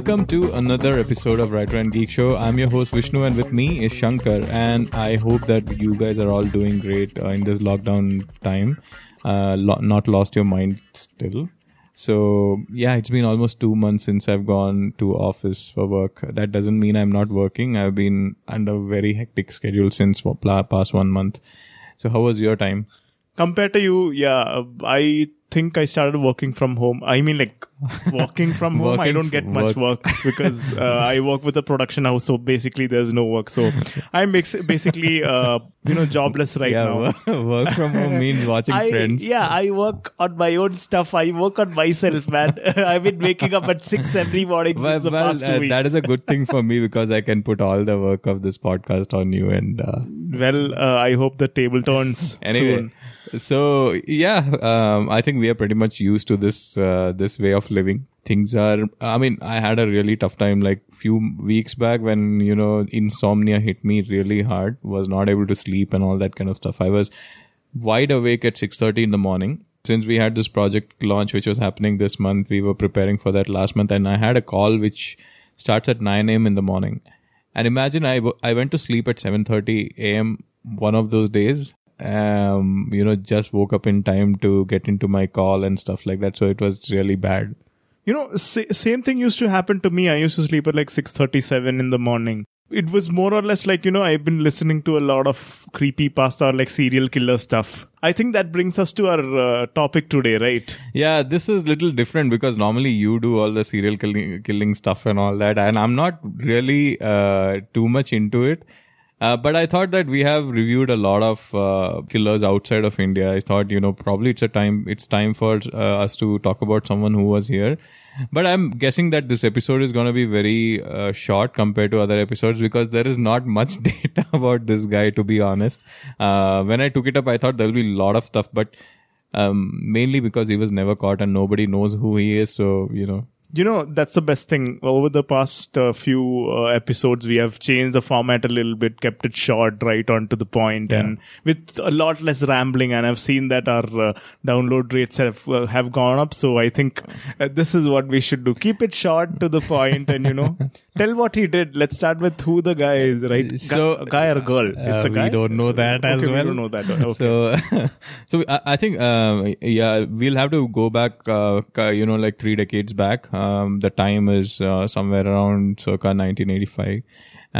Welcome to another episode of Writer and Geek Show. I'm your host Vishnu, and with me is Shankar. And I hope that you guys are all doing great uh, in this lockdown time. Uh, lo- not lost your mind still. So yeah, it's been almost two months since I've gone to office for work. That doesn't mean I'm not working. I've been under a very hectic schedule since past one month. So how was your time? Compared to you, yeah, I think I started working from home. I mean, like working from home. I don't get much work because uh, I work with a production house, so basically there's no work. So I'm bas- basically, uh, you know, jobless right yeah, now. wo- work from home means watching I, friends. yeah, I work on my own stuff. I work on myself, man. I've been waking up at six every morning Well, since the well, past two uh, weeks. that is a good thing for me because I can put all the work of this podcast on you and uh, well, uh, I hope the table turns anyway soon. so yeah um, i think we are pretty much used to this uh, this way of living. Things are i mean i had a really tough time like few weeks back when you know insomnia hit me really hard was not able to sleep and all that kind of stuff. I was wide awake at 6:30 in the morning. Since we had this project launch which was happening this month we were preparing for that last month and i had a call which starts at 9 a.m in the morning. And imagine i, w- I went to sleep at 7.30 a.m one of those days um you know just woke up in time to get into my call and stuff like that so it was really bad You know, sa- same thing used to happen to me. I used to sleep at like 6:37 in the morning. It was more or less like, you know, I've been listening to a lot of creepy pasta or like serial killer stuff. I think that brings us to our uh, topic today, right? Yeah, this is little different because normally you do all the serial killing, killing stuff and all that, and I'm not really uh, too much into it. Uh, but I thought that we have reviewed a lot of uh, killers outside of India. I thought, you know, probably it's a time, it's time for uh, us to talk about someone who was here. But I'm guessing that this episode is going to be very uh, short compared to other episodes because there is not much data about this guy, to be honest. Uh, when I took it up, I thought there'll be a lot of stuff, but um, mainly because he was never caught and nobody knows who he is. So, you know, You know, that's the best thing. Over the past uh, few uh, episodes, we have changed the format a little bit, kept it short, right on to the point, and with a lot less rambling. And I've seen that our uh, download rates have uh, have gone up. So I think uh, this is what we should do: keep it short to the point, and you know, tell what he did. Let's start with who the guy is, right? Gu- So, a guy or a girl? it's Uh, a guy. We don't know that as Okay, we don't know that. Okay. So, so I, I think, um, yeah, we'll have to go back, uh, you know, like three decades back. Um, the time is uh, somewhere around circa 1985,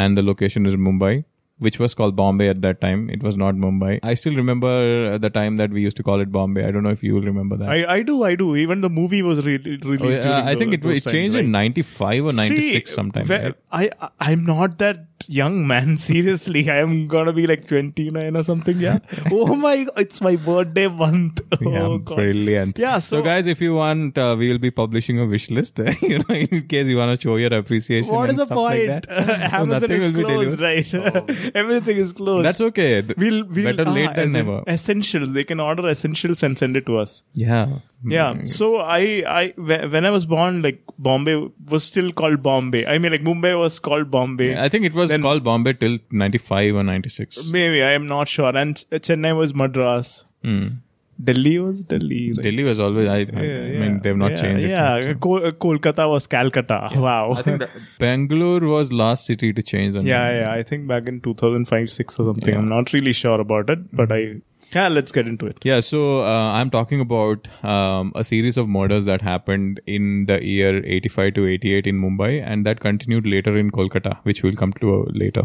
and the location is Mumbai. Which was called Bombay at that time. It was not Mumbai. I still remember the time that we used to call it Bombay. I don't know if you will remember that. I, I do, I do. Even the movie was re- released. Oh, yeah, I think tho- it, it times, changed right? in 95 or 96 See, sometime. right? I I'm not that young man. Seriously, I am gonna be like 29 or something. Yeah. oh my! It's my birthday month. Yeah, Oh god. brilliant. Yeah, So, so- guys, if you want, uh, we will be publishing a wish list. you know, in case you want to show your appreciation. what is the stuff like point? that. Amazon is closed, delivered. Oh. right? Everything is closed. That's okay. We'll, we'll Better ah, late than as never. Essentials. They can order essentials and send it to us. Yeah. Yeah. So I, I, when I was born, like Bombay was still called Bombay. I mean, like Mumbai was called Bombay. I think it was Then- called Bombay till 95 or 96. Maybe I am not sure. And Ch- Chennai was Madras. Hmm. Delhi was Delhi. right? Delhi was always, I, I, I Yeah, mean, they've not yeah, changed it. Yeah, much. Kol- Kolkata was Calcutta. Wow. I think Bangalore was last city to change. the yeah, name. yeah. I think back in 2005, 6 or something. I'm not really sure about it, but I. Yeah, let's get into it. Yeah, so uh, I'm talking about um, a series of murders that happened in the year 85 to 88 in Mumbai, and that continued later in Kolkata, which we'll come to uh, later.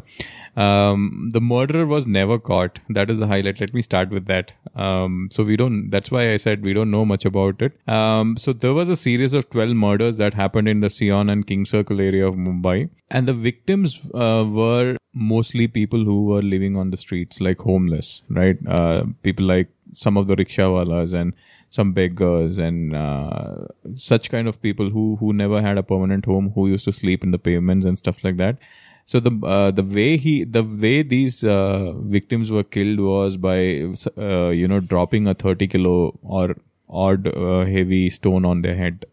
Um, the murderer was never caught. That is the highlight. Let me start with that. Um, so we don't. That's why I said we don't know much about it. Um, so there was a series of 12 murders that happened in the Sion and King Circle area of Mumbai, and the victims uh, were mostly people who were living on the streets, like homeless, right? Uh, people like some of the rickshawalas and some beggars and uh, such kind of people who who never had a permanent home, who used to sleep in the pavements and stuff like that. So the uh, the way he the way these uh, victims were killed was by uh, you know dropping a thirty kilo or odd uh, heavy stone on their head.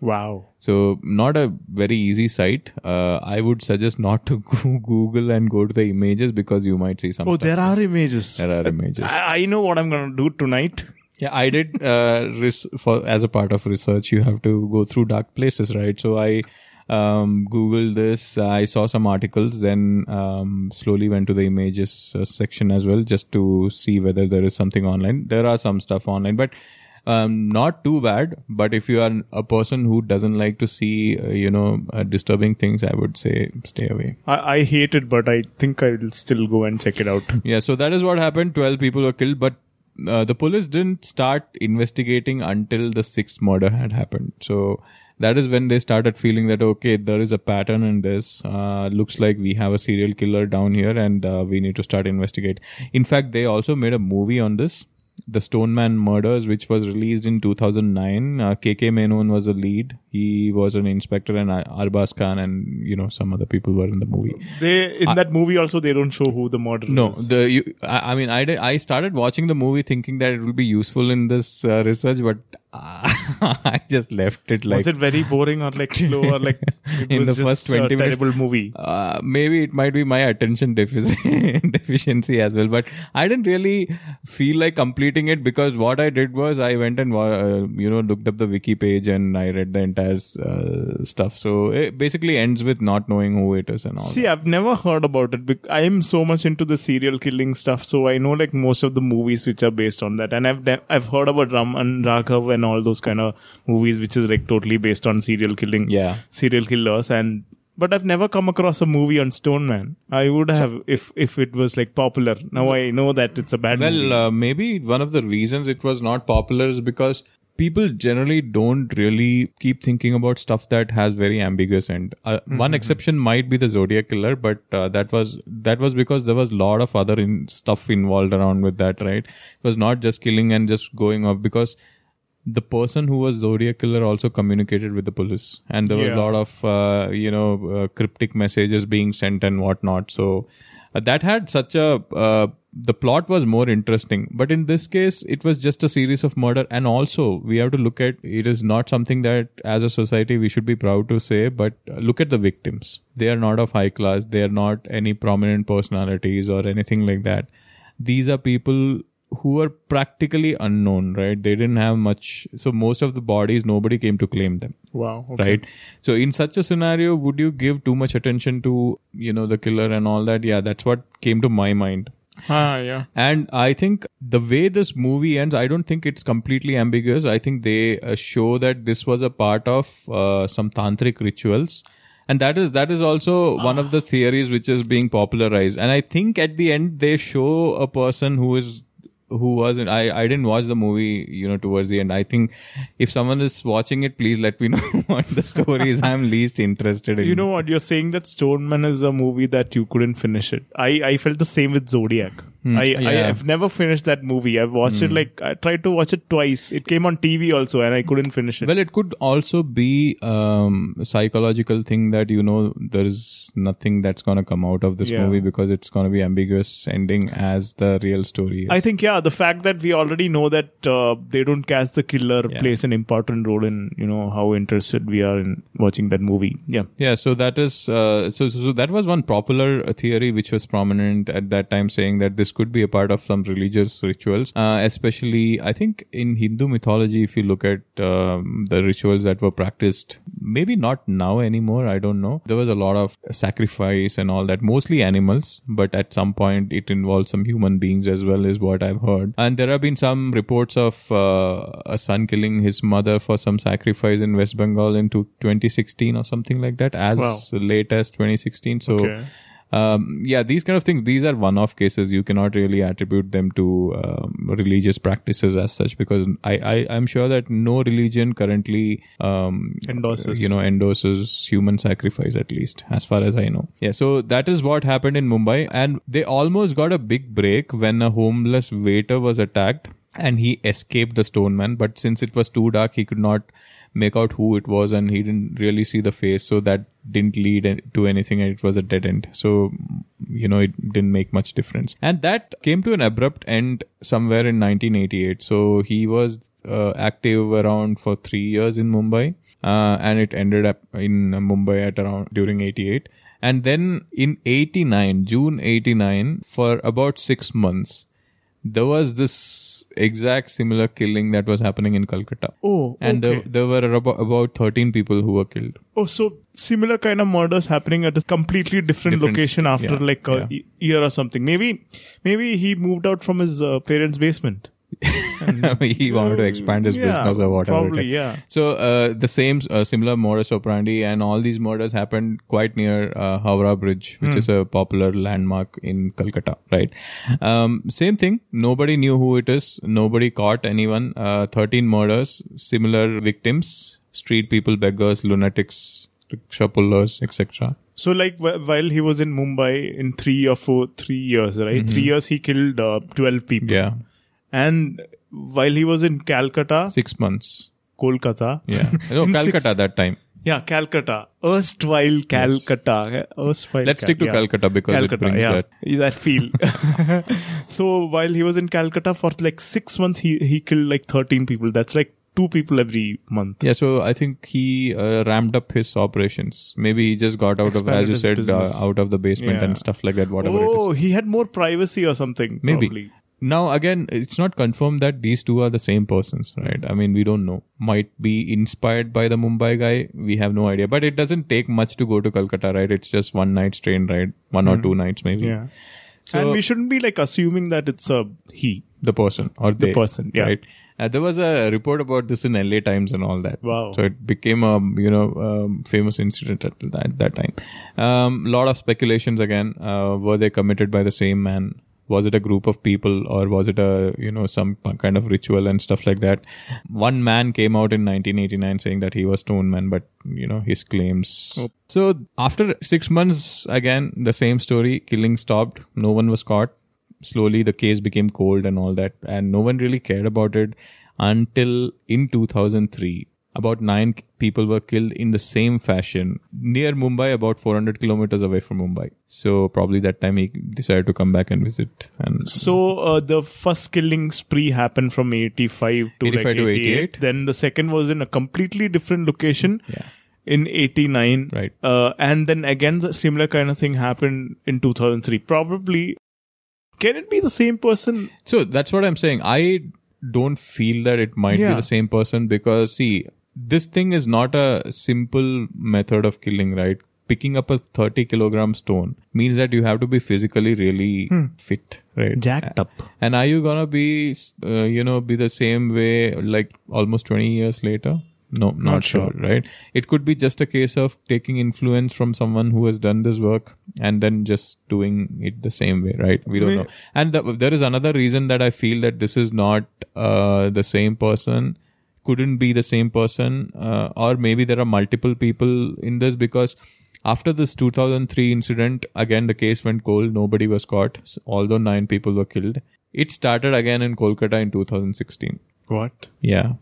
Wow. So not a very easy sight. Uh, I would suggest not to go Google and go to the images because you might see some. Oh, there are images. There are images. I, I know what I'm going to do tonight. Yeah, I did uh, res- for as a part of research. You have to go through dark places, right? So I um, Googled this. I saw some articles, then um, slowly went to the images uh, section as well, just to see whether there is something online. There are some stuff online, but um, not too bad. But if you are a person who doesn't like to see, uh, you know, uh, disturbing things, I would say stay away. I, I hate it, but I think I'll still go and check it out. Yeah, so that is what happened. 12 people were killed, but uh, the police didn't start investigating until the sixth murder had happened. So that is when they started feeling that okay, there is a pattern in this. Uh, looks like we have a serial killer down here, and uh, we need to start investigate. In fact, they also made a movie on this. The Stoneman Murders, which was released in 2009. Uh, KK Menon was the lead. He was an inspector, and uh, Arbaz Khan and you know some other people were in the movie. They in that movie also they don't show who the murderer is. No, is. the you, I, I mean, I did, I started watching the movie thinking that it will be useful in this uh, research, but I just left it like was it very boring or like slow or like it In was the just first 20 a minutes. terrible movie? uh, maybe it might be my attention defici- deficiency as well, but I didn't really feel like completing it because what I did was I went and uh, you know looked up the wiki page and I read the entire uh, stuff. So it basically ends with not knowing who it is and all. See, I've never heard about it. I am so much into the serial killing stuff, so I know like most of the movies which are based on that. And I've ne- I've heard about Raman Raghav and all those kind of movies which is like totally based on serial killing, Yeah. serial killers. And but I've never come across a movie on Stoneman. I would have if if it was like popular. Now I know that it's a bad movie. Well, uh, maybe one of the reasons it was not popular is because people generally don't really keep thinking about stuff that has very ambiguous end. Uh, One exception might be the Zodiac killer, but uh, that was that was because there was a lot of other in, stuff involved around with that, right? It was not just killing and just going off because the person who was Zodiac killer also communicated with the police, and there was Yeah. a lot of uh, you know uh, cryptic messages being sent and whatnot. So uh, that had such a uh, the plot was more interesting, but in this case, it was just a series of murder, and also we have to look at it is not something that as a society we should be proud to say, but uh, look at the victims. They are not of high class. They are not any prominent personalities or anything like that. These are people who were practically unknown, right? They didn't have much. So most of the bodies, nobody came to claim them, wow. okay. right? So in such a scenario, would you give too much attention to, you know, the killer and all that? Yeah, that's what came to my mind. Ah, yeah. And I think the way this movie ends, I don't think it's completely ambiguous. I think they uh, show that this was a part of uh, some tantric rituals. And that is that is also one of the theories which is being popularized. And I think at the end they show a person who is who was in I, I didn't watch the movie, you know, towards the end. I think if someone is watching it, please let me know what the story is. I'm least interested in. You know what? You're saying that Stoneman is a movie that you couldn't finish it. I, I felt the same with Zodiac. I, I yeah. have never finished that movie. I've watched it like I tried to watch it twice. It came on TV also, and I couldn't finish it. Well, it could also be um, psychological thing that you know there is nothing that's gonna come out of this Yeah. movie because it's gonna be ambiguous ending as the real story is. I think yeah, the fact that we already know that uh, they don't cast the killer Yeah. plays an important role in you know how interested we are in watching that movie. Yeah. yeah, so that is uh, so, so so that was one popular uh, theory which was prominent at that time, saying that this could be a part of some religious rituals, uh, especially I think in Hindu mythology. If you look at um, the rituals that were practiced, maybe not now anymore. I don't know. There was a lot of sacrifice and all that, mostly animals, but at some point it involved some human beings as well, is what I've heard. And there have been some reports of uh, a son killing his mother for some sacrifice in West Bengal in 2016 or something like that, as Wow. late as 2016. So. Okay. Um, yeah, these kind of things, these are one-off cases. You cannot really attribute them to um, religious practices as such because I, I, I'm sure that no religion currently um, Endorses. you know endorses human sacrifice at least as far as i know yeah so that is what happened in mumbai and they almost got a big break when a homeless waiter was attacked and he escaped the stone man but since it was too dark he could not make out who it was and he didn't really see the face so that didn't lead to anything and it was a dead end. So you know it didn't make much difference. And that came to an abrupt end somewhere in 1988 so he was uh, active around for 3 years in mumbai uh, and it ended up in Mumbai at around during 88. And then in 89, June 89, for about six months, there was this exact similar killing that was happening in Calcutta. Oh, and okay. there, there were about, about 13 people who were killed. Oh, so similar kind of murders happening at a completely different, Different- location after yeah, like a yeah. year or something. Maybe, maybe he moved out from his uh, parents' basement. he wanted to expand his Yeah, business or whatever. it Probably, yeah. So uh, the same uh, similar modus operandi, and all these murders happened quite near uh, Howrah Bridge, which is a popular landmark in Calcutta. Right. Um, same thing. Nobody knew who it is. Nobody caught anyone. Uh, Thirteen murders, similar victims: street people, beggars, lunatics, rickshaw pullers, etc. So, like, wh- while he was in Mumbai in three or four, three years, right? Three years, he killed uh, 12 people. Mm-hmm. Yeah, And while he was in Calcutta, six months. Kolkata. Yeah, no, Calcutta six- that time. Yeah, Calcutta. Erstwhile Calcutta. Erstwhile Let's Cal- stick to yeah. Calcutta because Calcutta, it brings yeah. that. that feel. so while he was in Calcutta for like six months, he, he killed like 13 people. That's like two people every month. Yeah, so I think he uh, ramped up his operations. Maybe he just got out of, as you said, uh, out of the basement Yeah. and stuff like that. Whatever it Oh, he had more privacy or something. Maybe. Probably. Now again, it's not confirmed that these two are the same persons, right? I mean, we don't know. Might be inspired by the Mumbai guy. We have no idea. But it doesn't take much to go to Calcutta, right? It's just one night's train ride, one or two nights maybe. Hmm. Yeah. So- and we shouldn't be like assuming that it's a he. The person or The person, yeah. Right. Uh, there was a report about this in LA Times and all that. Wow. So it became a you know um, famous incident at that, that time. Um, lot of speculations again. Uh, were they committed by the same man? Was it a group of people or was it a you know some kind of ritual and stuff like that? One man came out in 1989 saying that he was Stone Man, but you know his claims. Oh. So after six months, again the same story. Killing stopped. No one was caught slowly the case became cold and all that and no one really cared about it until in 2003 about nine people were killed in the same fashion near mumbai about 400 kilometers away from mumbai so probably that time he decided to come back and visit and So uh, the first killing spree happened from 85 to 85 like to 88. 88. Then the second was in a completely different location Yeah. in 89. Right. Uh, and then again, the similar kind of thing happened in 2003. Probably, can it be the same person? So that's what I'm saying. I don't feel that it might Yeah. be the same person because see, this thing is not a simple method of killing, right? Picking up a 30 kilogram stone means that you have to be physically really fit, right? Jacked up. And are you gonna be, uh, you know, be the same way like almost 20 years later? No, not, Not sure, sure. right? It could be just a case of taking influence from someone who has done this work and then just doing it the same way, right? We don't May- know. And the, there is another reason that I feel that this is not uh, the same person, couldn't be the same person, uh, or maybe there are multiple people in this because after this 2003 incident, again the case went cold. Nobody was caught, although nine people were killed. It started again in Kolkata in 2016. What? Yeah,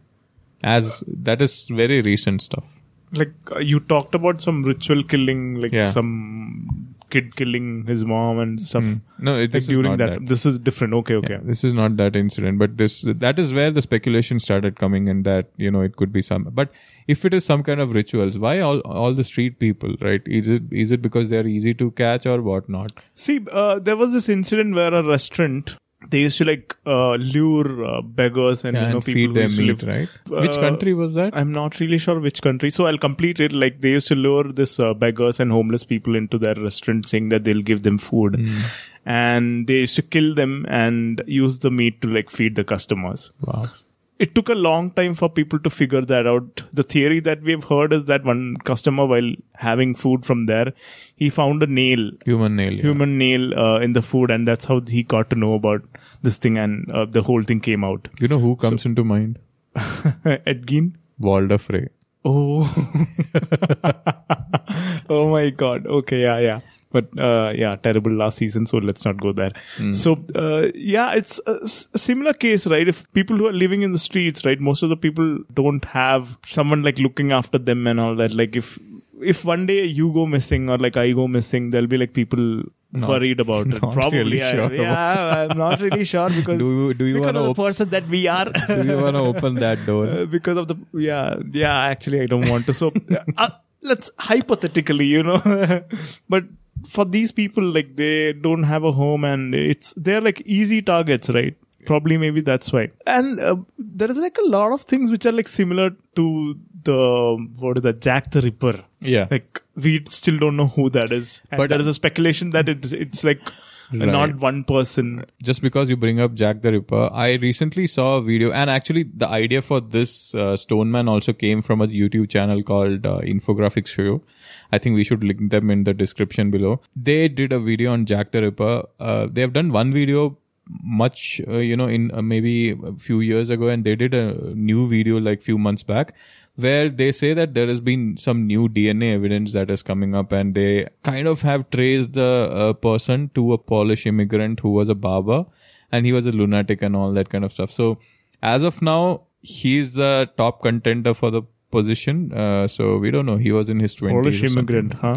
as that is very recent stuff. Like uh, you talked about some ritual killing, like Yeah. some kid killing his mom and stuff. No, it, Like during that, that. this is different. Okay, okay. Yeah, this is not that incident, but this that is where the speculation started coming and that you know it could be some. But if it is some kind of rituals, why all all the street people, right? Is it is it because they are easy to catch or whatnot? See, uh, there was this incident where a restaurant they used to like uh, lure uh, beggars and you know and people feed who them meat, live. right? Which Uh, country was that? I'm not really sure which country, so I'll complete it. Like they used to lure this uh, beggars and homeless people into their restaurant, saying that they'll give them food, Hmm. and they used to kill them and use the meat to like feed the customers. Wow. It took a long time for people to figure that out. The theory that we've heard is that one customer, while having food from there, he found a nail Human nail. yeah. human nail uh, in the food and that's how he got to know about this thing and uh, the whole thing came out You know who comes into mind? edgin Walder Frey. oh oh my god okay yeah yeah but uh, yeah terrible last season so let's not go there so uh, yeah it's a s- similar case right if people who are living in the streets right most of the people don't have someone like looking after them and all that like if if one day you go missing or like I go missing, there'll be like people worried about it. not Probably, really I- sure yeah. I'm not really sure because Do do you because wanna of the op- person that we are. Do you want to open that door? Uh, because of the yeah yeah actually i don't want to so uh, let's hypothetically you know but for these people like they don't have a home and it's they're like easy targets right probably maybe that's why. And uh, there is like a lot of things which are like similar to the what is that Jack the Ripper. Yeah. Like we still don't know who that is, and But- there is a speculation that it, it's like Right. not one person. just because you bring up Jack the Ripper, I recently saw a video, and actually the idea for this uh, Stoneman also came from a YouTube channel called uh, Infographics Show. I think we should link them in the description below. They did a video on Jack the Ripper. Uh, they have done one video much, uh, you know, in uh, maybe a few years ago, and they did a new video like few months back where they say that there has been some new DNA evidence that is coming up, and they kind of have traced the uh, person to a Polish immigrant who was a barber, and he was a lunatic and all that kind of stuff. So, as of now, he's the top contender for the position. Uh, so we don't know. He was in his twenties. Polish immigrant, huh?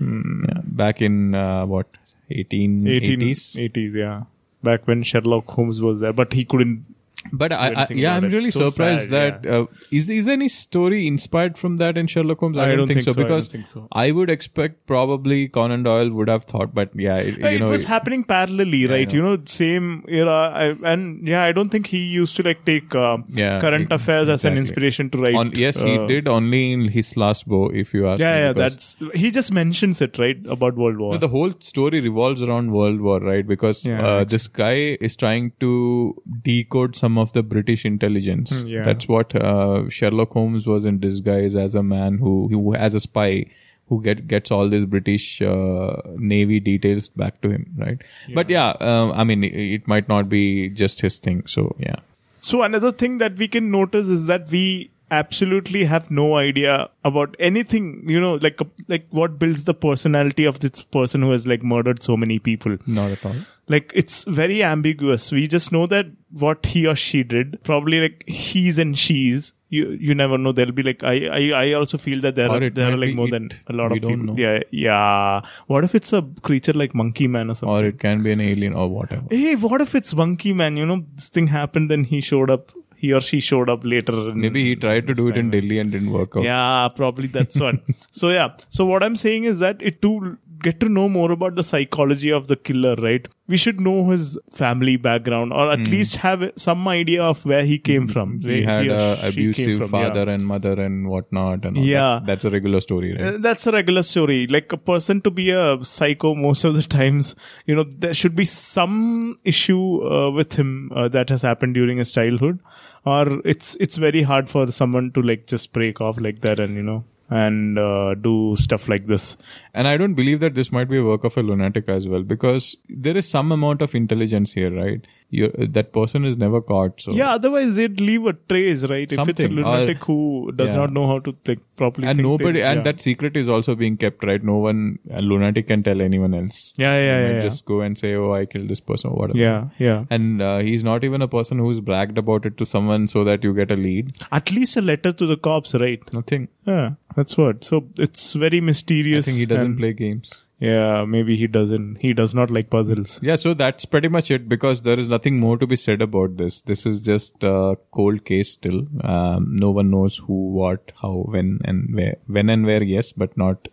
Yeah, back in uh, what 1880s. 1880s, yeah. Back when Sherlock Holmes was there, but he couldn't. But I, I yeah, I'm it. really So surprised sad, that uh, is is there any story inspired from that in Sherlock Holmes? I, don't, think, so, I don't because think so. I would expect probably Conan Doyle would have thought, but yeah, it, Yeah, it know, was happening parallelly, right? know. You know, same era, I, and yeah, I don't think he used to like take uh, Yeah, current affairs as an inspiration to write. on, yes, he uh, did only in his last bow. If you ask, Yeah, me, yeah, that's he just mentions it right about World War. No, the whole story revolves around World War, right? Because Yeah, uh, this guy is trying to decode some of the British intelligence. Hmm, yeah. That's what uh, Sherlock Holmes was in disguise as a man who, who as a spy, who get gets all these British uh, Navy details back to him, right? But yeah, um, I mean, it, it might not be just his thing. So yeah, So another thing that we can notice is that we absolutely have no idea about anything, you know, like like what builds the personality of this person who has like murdered so many people. not at all. Like it's very ambiguous. We just know that what he or she did, probably like he's and she's. You you never know. There'll be like I I, I also feel that there Or are there are like more it. than a lot of people. know. Yeah yeah. What if it's a creature like Monkey Man or something? Or it can be an alien or whatever. hey, what if it's Monkey Man? You know, this thing happened, then he showed up. He or she showed up later. in- Maybe he tried to do it in. Delhi and didn't work out. Yeah, probably that's one. so yeah. So what I'm saying is that it to get to know more about the psychology of the killer, right? We should know his family background, or at least have some idea of where he came from. Hmm. He had or a abusive father yeah. and mother and whatnot, and all. Yeah. that's, that's a regular story, right? Uh, That's a regular story. Like a person to be a psycho most of the times, you know, there should be some issue uh, with him uh, that has happened during his childhood, or it's it's very hard for someone to like just break off like that and you know and uh, do stuff like this. And I don't believe that this might be a work of a lunatic as well, because there is some amount of intelligence here, right? You that person is never caught. So Yeah, otherwise they'd leave a trace, right? If it's a Something, or- lunatic who does yeah. not know how to like properly and nobody and yeah. that secret is also being kept right no one a lunatic can tell anyone else yeah, yeah, yeah, yeah. just go and say oh i killed this person or whatever yeah, yeah. and uh, he's not even a person who's bragged about it to someone so that you get a lead At least a letter to the cops, right? nothing Yeah, that's what. So it's very mysterious. i think he doesn't play games Yeah, maybe he doesn't. He does not like puzzles. yeah so that's pretty much it because there is nothing more to be said about this this is just a cold case still um, no one knows who what how when and where when and where yes but not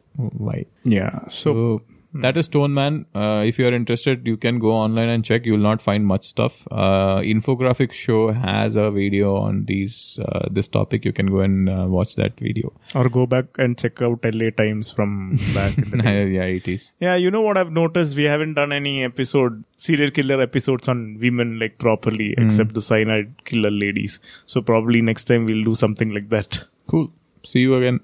why Yeah. So, So that is Stone Man. Uh, if you are interested, you can go online and check. You will not find much stuff. Uh, Infographic Show has a video on these uh, this topic. You can go and uh, watch that video. or go back and check out LA Times from back in the day. yeah, it is. Yeah, you know what I've noticed? We haven't done any episode, serial killer episodes on women like properly, except the cyanide killer ladies. So probably next time we'll do something like that. Cool. See you again.